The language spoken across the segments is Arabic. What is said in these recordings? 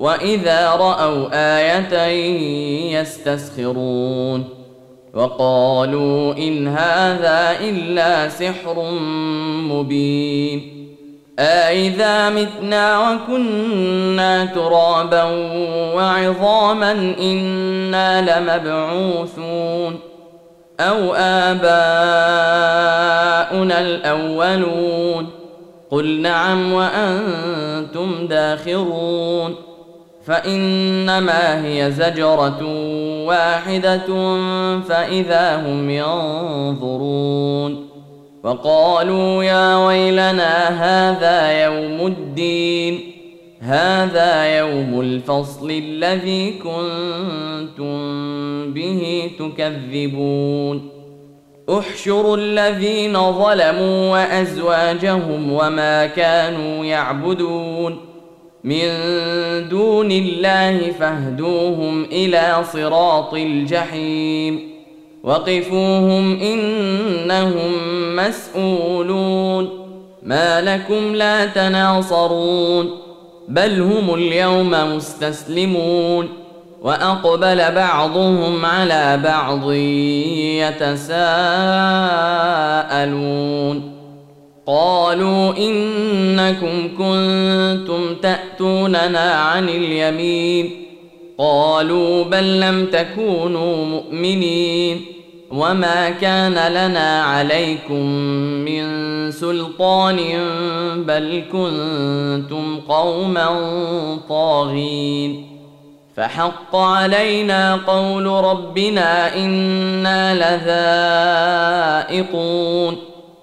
واذا راوا إيه يستسخرون وقالوا ان هذا الا سحر مبين أإذا متنا وكنا ترابا وعظاما إنا لمبعوثون أو آباؤنا الأولون قل نعم وأنتم داخرون فإنما هي زجرة واحدة فإذا هم ينظرون وقالوا يا ويلنا هذا يوم الدين هذا يوم الفصل الذي كنتم به تكذبون. احشروا الذين ظلموا وأزواجهم وما كانوا يعبدون. من دون الله فاهدوهم إلى صراط الجحيم. وقفوهم إنهم مسئولون ما لكم لا تناصرون. بل هم اليوم مستسلمون. وأقبل بعضهم على بعض يتساءلون. قالوا إنكم كنتم تأتوننا عن اليمين. قالوا بل لم تكونوا مؤمنين. وما كان لنا عليكم من سلطان بل كنتم قوما طاغين. فحق علينا قول ربنا إنا لذائقون.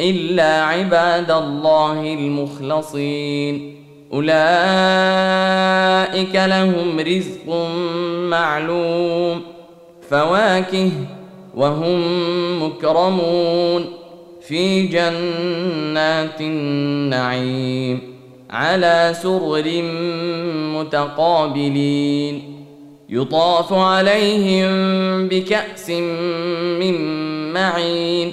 إلا عباد الله المخلصين. أولئك لهم رزق معلوم فواكه وهم مكرمون. في جنات النعيم على سرر متقابلين. يطاف عليهم بكأس من معين.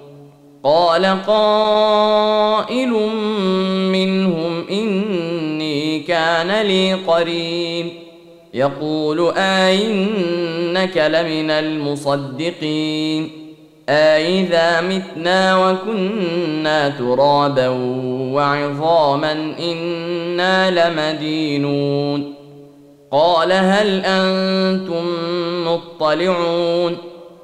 قال قائل منهم إني كان لي قرين. يقول أئنك لمن المصدقين. أإذا متنا وكنا ترابا وعظاما إنا لمدينون. قال هل أنتم مطلعون؟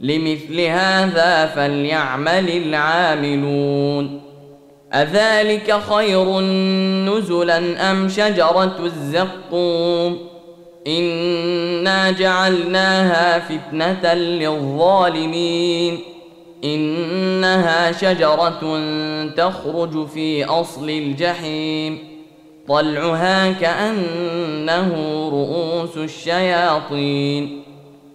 لمثل هذا فليعمل العاملون. أذلك خير نزلا أم شجرة الزقوم؟ إنا جعلناها فتنة للظالمين. إنها شجرة تخرج في أصل الجحيم. طلعها كأنه رؤوس الشياطين.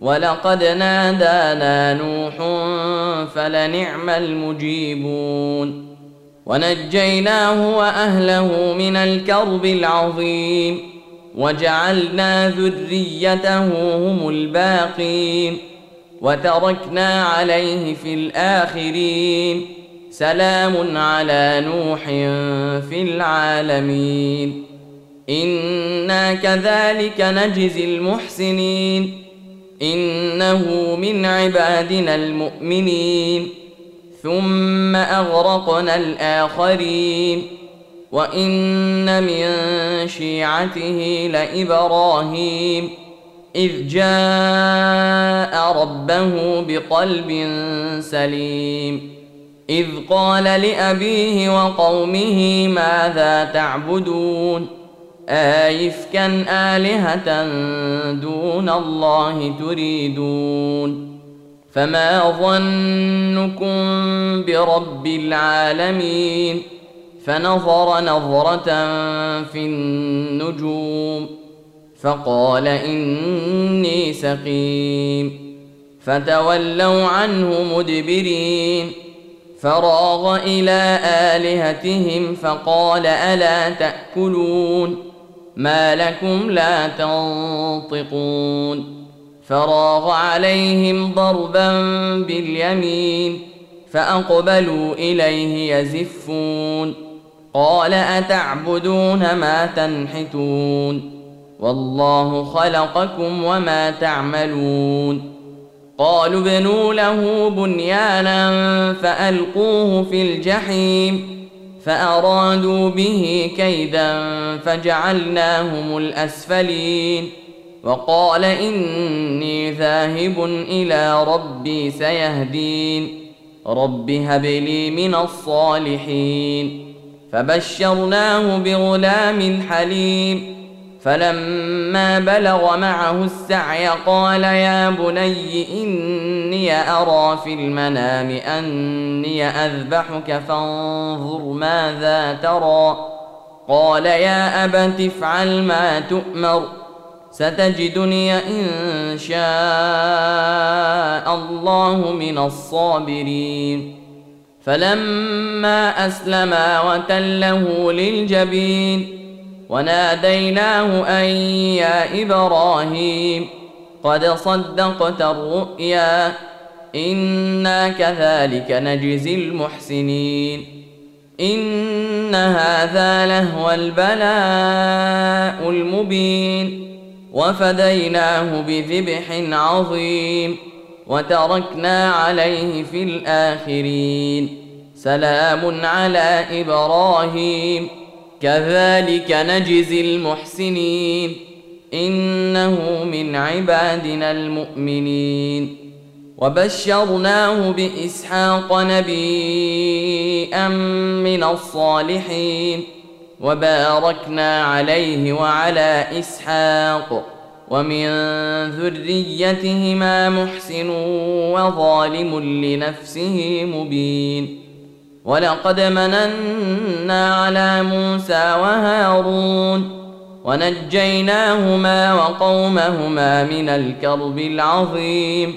ولقد نادانا نوح فلنعم المجيبون ونجيناه وأهله من الكرب العظيم وجعلنا ذريته هم الباقين وتركنا عليه في الآخرين سلام على نوح في العالمين إنا كذلك نجزي المحسنين إنه من عبادنا المؤمنين. ثم أغرقنا الآخرين. وإن من شيعته لإبراهيم. إذ جاء ربه بقلب سليم. إذ قال لأبيه وقومه ماذا تعبدون؟ آيفكا آلهة دون الله تريدون فما ظنكم برب العالمين فنظر نظرة في النجوم فقال إني سقيم فتولوا عنه مدبرين فراغ إلى آلهتهم فقال ألا تأكلون ما لكم لا تنطقون فراغ عليهم ضربا باليمين فأقبلوا إليه يزفون قال أتعبدون ما تنحتون والله خلقكم وما تعملون قالوا ابنوا له بنيانا فألقوه في الجحيم فأرادوا به كيدا فجعلناهم الأسفلين. وقال إني ذاهب إلى ربي سيهدين. رب هب لي من الصالحين. فبشرناه بغلام حليم. فلما بلغ معه السعي قال يا بني أني أرى في المنام أني أذبحك فانظر ماذا ترى. قال يا أبت افعل ما تؤمر ستجدني إن شاء الله من الصابرين. فلما أسلما وتله للجبين وناديناه أن يا إبراهيم. قد صدقت الرؤيا. إنا كذلك نجزي المحسنين. إن هذا لهو البلاء المبين. وفديناه بذبح عظيم. وتركنا عليه في الآخرين. سلام على إبراهيم. كذلك نجزي المحسنين. إنه من عبادنا المؤمنين. وبشرناه بإسحاق نبيا من الصالحين. وباركنا عليه وعلى إسحاق. ومن ذريتهما محسن وظالم لنفسه مبين. ولقد مننا على موسى وهارون. ونجيناهما وقومهما من الكرب العظيم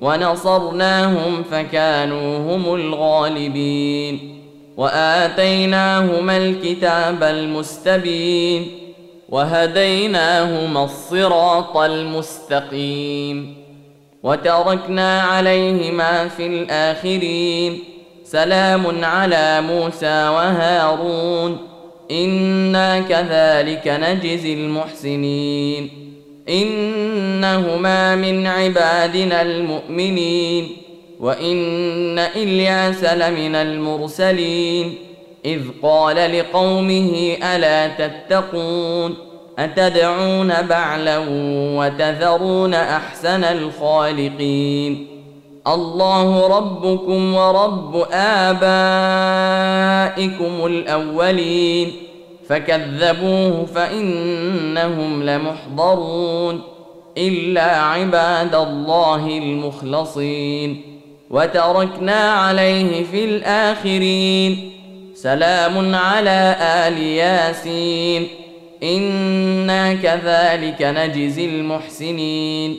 ونصرناهم فكانوا هم الغالبين وآتيناهما الكتاب المستبين وهديناهما الصراط المستقيم وتركنا عليهما في الآخرين سلام على موسى وهارون أنا كذلك نجزي المحسنين انهما من عبادنا المؤمنين وان الياس لمن المرسلين اذ قال لقومه الا تتقون اتدعون بعلا وتذرون احسن الخالقين الله ربكم ورب آبائكم الأولين. فكذبوه فإنهم لمحضرون. إلا عباد الله المخلصين. وتركنا عليه في الآخرين. سلام على آل ياسين. إنا كذلك نجزي المحسنين.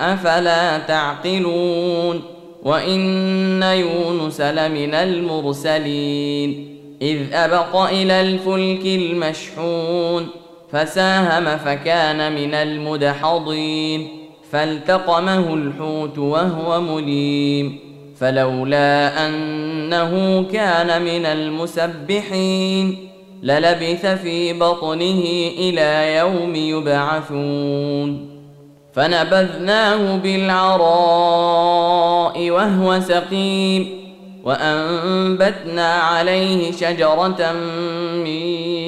أفلا تعقلون وإن يونس لمن المرسلين إذ أبق إلى الفلك المشحون فساهم فكان من المدحضين فالتقمه الحوت وهو مليم فلولا أنه كان من المسبحين للبث في بطنه إلى يوم يبعثون فنبذناه بالعراء وهو سقيم وأنبتنا عليه شجرة من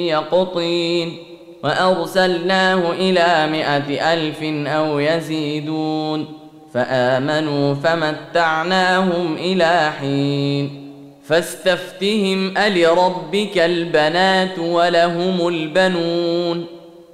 يقطين وأرسلناه إلى مائه ألف أو يزيدون فآمنوا فمتعناهم إلى حين فاستفتهم ألربك البنات ولهم البنون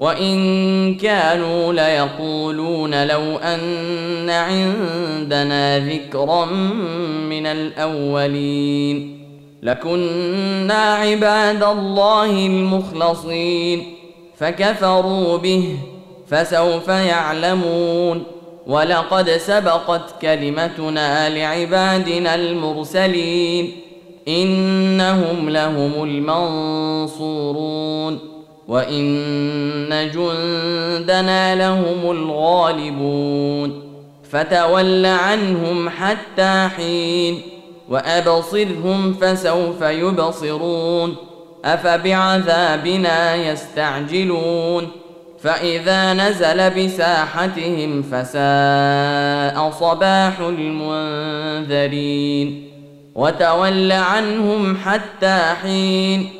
وإن كانوا ليقولون لو أن عندنا ذكرا من الأولين لكنا عباد الله المخلصين فكفروا به فسوف يعلمون ولقد سبقت كلمتنا لعبادنا المرسلين إنهم لهم المنصورون وان جندنا لهم الغالبون فتول عنهم حتى حين وابصرهم فسوف يبصرون افبعذابنا يستعجلون فاذا نزل بساحتهم فساء صباح المنذرين وتول عنهم حتى حين